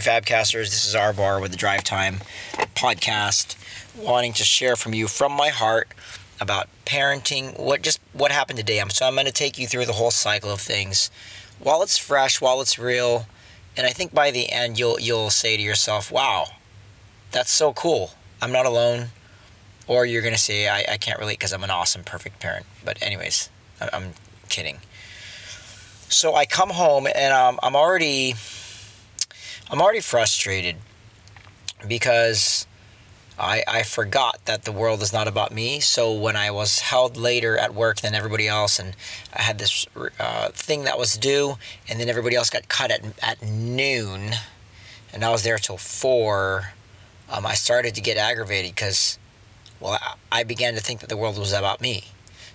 Fabcasters. This is R Bar with the Drive Time podcast, wanting to share from you from my heart about parenting, what just what happened today. So I'm going to take you through the whole cycle of things, while it's fresh, while it's real, and I think by the end you'll you'll say to yourself, "Wow, that's so cool. I'm not alone." Or you're going to say, I, I can't relate because I'm an awesome, perfect parent. But, anyways, I'm kidding. So I come home and um, I'm already I'm already frustrated because I, I forgot that the world is not about me. So when I was held later at work than everybody else, and I had this uh, thing that was due, and then everybody else got cut at, at noon, and I was there till four, um, I started to get aggravated because, well, I began to think that the world was about me.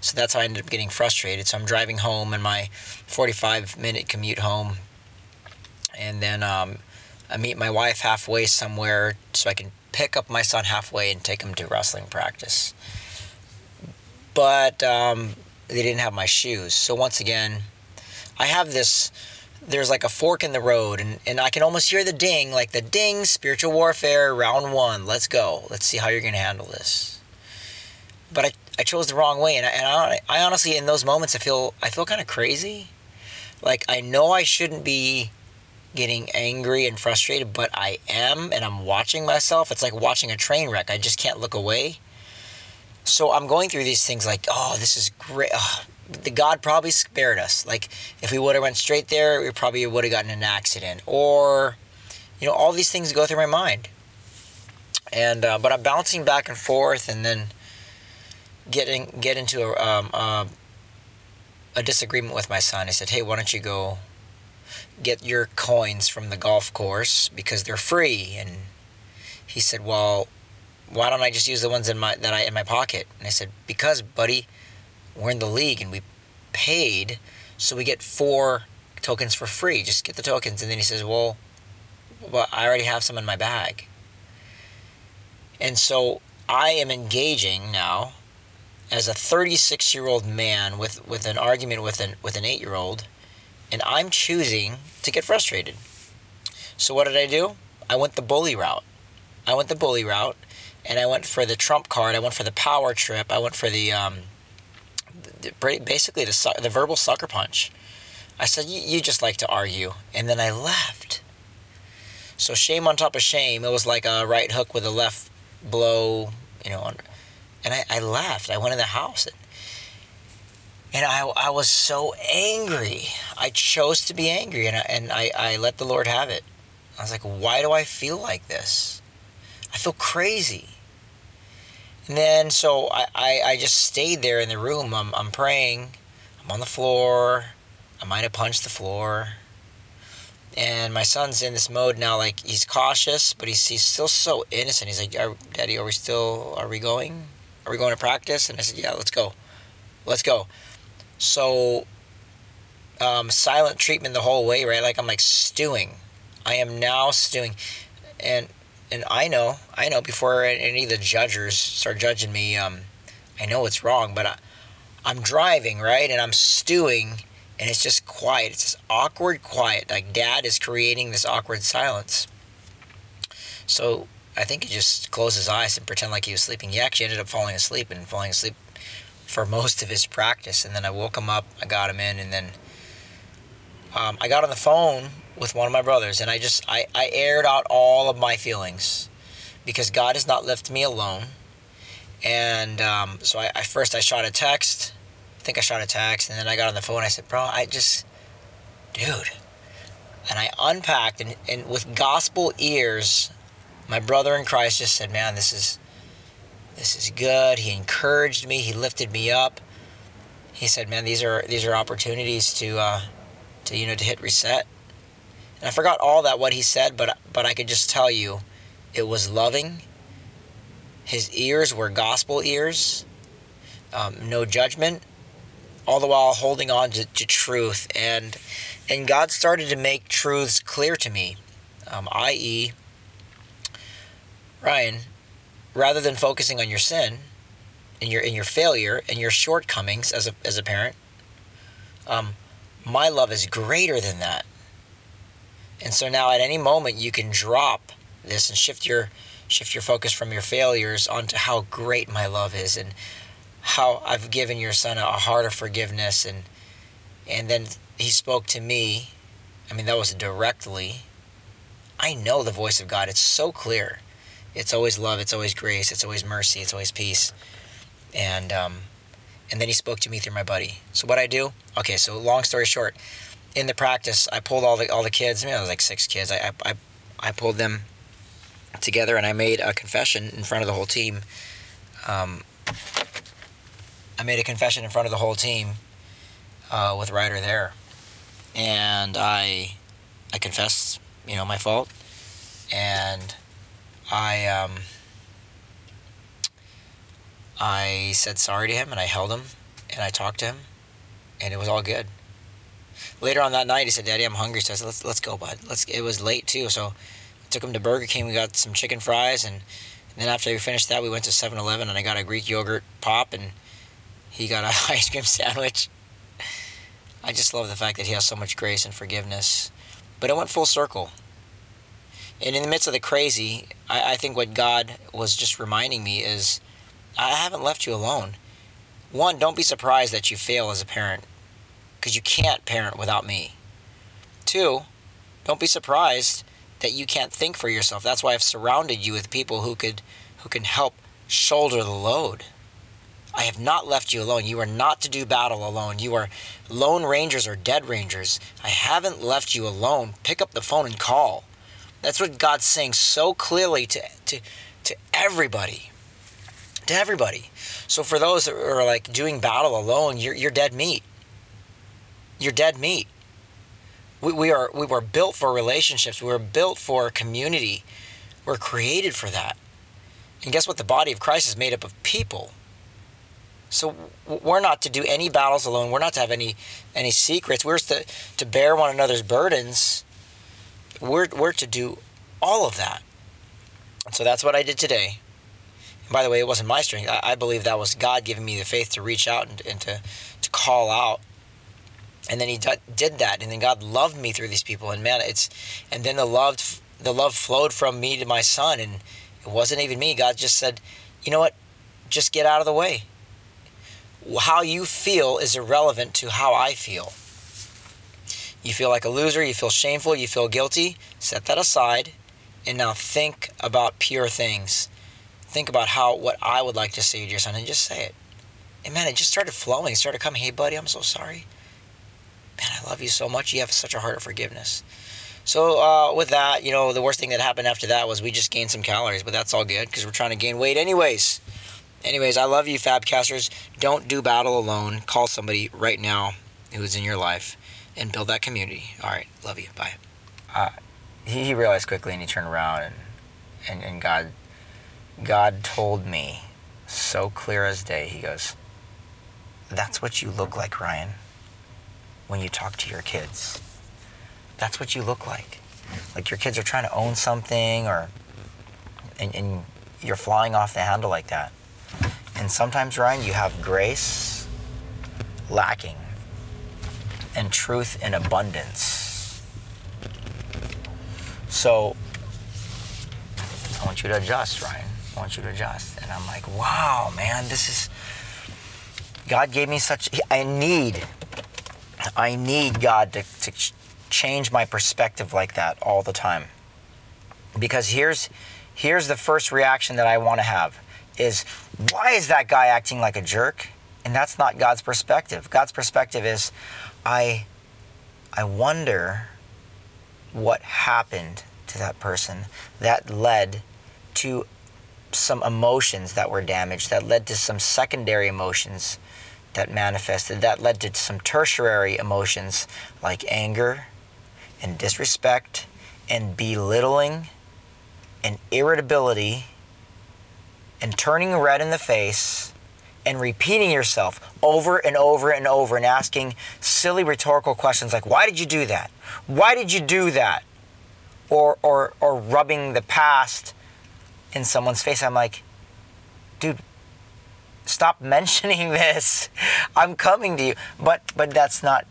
So that's how I ended up getting frustrated. So I'm driving home in my 45 minute commute home, and then um, I meet my wife halfway somewhere so I can pick up my son halfway and take him to wrestling practice. But um, they didn't have my shoes. So once again, I have this. There's like a fork in the road, and, and I can almost hear the ding, like the ding, spiritual warfare, round one. Let's go. Let's see how you're going to handle this. But I, I chose the wrong way, and I, and I, I honestly, in those moments, I feel I feel kind of crazy. Like I know I shouldn't be getting angry and frustrated, but I am, and I'm watching myself. It's like watching a train wreck. I just can't look away. So I'm going through these things like, oh, this is great. Oh, the God probably spared us. Like if we would have went straight there, we probably would have gotten an accident, or you know, all these things go through my mind. And uh, but I'm bouncing back and forth, and then getting get into a, um, uh, a disagreement with my son. I said, hey, why don't you go get your coins from the golf course because they're free. And he said, well, why don't I just use the ones in my that I in my pocket? And I said, because, buddy, we're in the league and we paid, so we get four tokens for free. Just get the tokens. And then he says, well, well, I already have some in my bag. And so I am engaging now as a 36 year old man with, with an argument with an with an eight year old and I'm choosing to get frustrated. So what did I do? I went the bully route. I went the bully route, and I went for the trump card. I went for the power trip. I went for the, um, the basically the the verbal sucker punch. I said, "You just like to argue," and then I left. So shame on top of shame. It was like a right hook with a left blow, you know, and I, I left. I went in the house. And I, I was so angry. I chose to be angry and, I, and I, I let the Lord have it. I was like, why do I feel like this? I feel crazy. And then, so I, I, I just stayed there in the room. I'm, I'm praying. I'm on the floor. I might have punched the floor. And my son's in this mode now, like he's cautious, but he's, he's still so innocent. He's like, Daddy, are we still, are we going? Are we going to practice? And I said, Yeah, let's go. Let's go. So, um, silent treatment the whole way, right? Like I'm like stewing. I am now stewing, and and I know, I know before any of the judges start judging me, um, I know it's wrong, but I, I'm driving right, and I'm stewing, and it's just quiet. It's this awkward quiet. Like Dad is creating this awkward silence. So I think he just closed his eyes and pretend like he was sleeping. He actually ended up falling asleep and falling asleep for most of his practice. And then I woke him up, I got him in, and then um, I got on the phone with one of my brothers, and I just I, I aired out all of my feelings because God has not left me alone. And um, so I, I first I shot a text. I think I shot a text, and then I got on the phone. I said, "Bro, I just, dude," and I unpacked, and, and with gospel ears, my brother in Christ just said, "Man, this is." This is good. He encouraged me. He lifted me up. He said, "Man, these are these are opportunities to uh, to you know to hit reset." And I forgot all that what he said, but but I could just tell you, it was loving. His ears were gospel ears, um, no judgment, all the while holding on to, to truth. And and God started to make truths clear to me, um, i.e., Ryan, rather than focusing on your sin and your in your failure and your shortcomings as a as a parent, um, my love is greater than that. And so now at any moment you can drop this and shift your shift your focus from your failures onto how great my love is and how I've given your son a heart of forgiveness and and then he spoke to me. I mean that was directly. I know the voice of God. It's so clear. It's always love, it's always grace, it's always mercy, it's always peace. And um and then he spoke to me through my buddy. So what I do? Okay, so long story short, in the practice, I pulled all the all the kids. I mean, I was like six kids. I I I pulled them together and I made a confession in front of the whole team. Um, I made a confession in front of the whole team uh, with Ryder there, and I I confessed, you know, my fault, and I um, I said sorry to him and I held him and I talked to him, and it was all good. Later on that night, he said, "Daddy, I'm hungry." So I said, "Let's let's go, bud." Let's. It was late too, so I took him to Burger King. We got some chicken fries, and, and then after we finished that, we went to 7-Eleven, and I got a Greek yogurt pop, and he got a ice cream sandwich. I just love the fact that he has so much grace and forgiveness. But it went full circle. And in the midst of the crazy, I, I think what God was just reminding me is I haven't left you alone. One, don't be surprised that you fail as a parent because you can't parent without me. Two, don't be surprised that you can't think for yourself. That's why I've surrounded you with people who could who can help shoulder the load. I have not left you alone. You are not to do battle alone. You are lone rangers or dead rangers. I haven't left you alone. Pick up the phone and call. That's what God's saying so clearly to to to everybody. To everybody. So for those that are like doing battle alone, you're you're dead meat. You're dead meat. We, we are we were built for relationships. We were built for community. We're created for that. And guess what? The body of Christ is made up of people. So we're not to do any battles alone. We're not to have any any secrets. We're to to bear one another's burdens. We're we're to do all of that. So that's what I did today. And by the way, it wasn't my strength. I, I believe that was God giving me the faith to reach out and, and to to call out. And then he d- did that. And then god loved me through these people. And man it's and then the love the love flowed from me to my son. And it wasn't even me. God just said you know what? Just get out of the way. How you feel is irrelevant to how i feel you feel like a loser you feel shameful you feel guilty set that aside and now think about pure things think about how what i would like to say to your son and just say it and man it just started flowing it started coming hey buddy i'm so sorry man, I love you so much. You have such a heart of forgiveness. So uh, with that, you know, the worst thing that happened after that was we just gained some calories, but that's all good because we're trying to gain weight anyways. Anyways, I love you, Fabcasters. Don't do battle alone. Call somebody right now who's in your life and build that community. All right, love you. Bye. Uh, he, he realized quickly and he turned around and, and, and God, God told me so clear as day. He goes, "That's what you look like, Ryan." when you talk to your kids. That's what you look like. Like your kids are trying to own something or and, and you're flying off the handle like that. And sometimes, Ryan, you have grace lacking and truth in abundance. So I want you to adjust, Ryan. I want you to adjust. And I'm like, wow, man, this is God gave me such I need I need God to, to change my perspective like that all the time. Because here's here's the first reaction that I want to have is why is that guy acting like a jerk? And that's not God's perspective. God's perspective is I I wonder what happened to that person that led to some emotions that were damaged, that led to some secondary emotions that manifested that led to some tertiary emotions like anger and disrespect and belittling and irritability and turning red in the face and repeating yourself over and over and over and asking silly rhetorical questions like why did you do that why did you do that or or or rubbing the past in someone's face i'm like dude stop mentioning this. I'm coming to you. But but that's not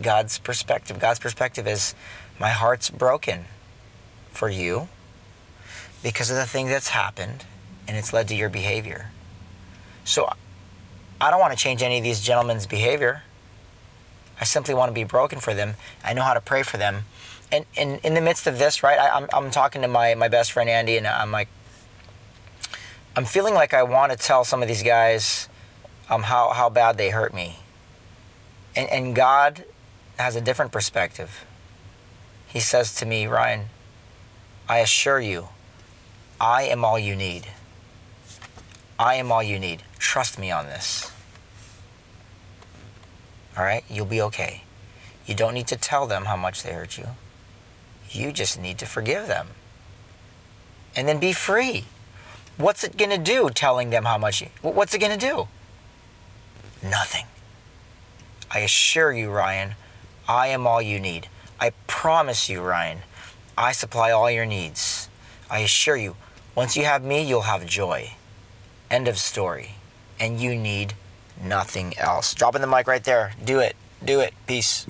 God's perspective. God's perspective is My heart's broken for you because of the thing that's happened and it's led to your behavior. So I don't want to change any of these gentlemen's behavior. I simply want to be broken for them. I know how to pray for them. And, in the midst of this, right, I, I'm, I'm talking to my, my best friend Andy, and I'm like, I'm feeling like I want to tell some of these guys um, how, how bad they hurt me. And, and God has a different perspective. He says to me, Ryan, I assure you, I am all you need. I am all you need. Trust me on this. All right? You'll be okay. You don't need to tell them how much they hurt you. You just need to forgive them. And then be free. What's it going to do telling them how much you, what's it going to do? Nothing. I assure you, Ryan, I am all you need. I promise you, Ryan, I supply all your needs. I assure you, once you have me, you'll have joy. End of story. And you need nothing else. Dropping the mic right there. Do it. Do it. Peace.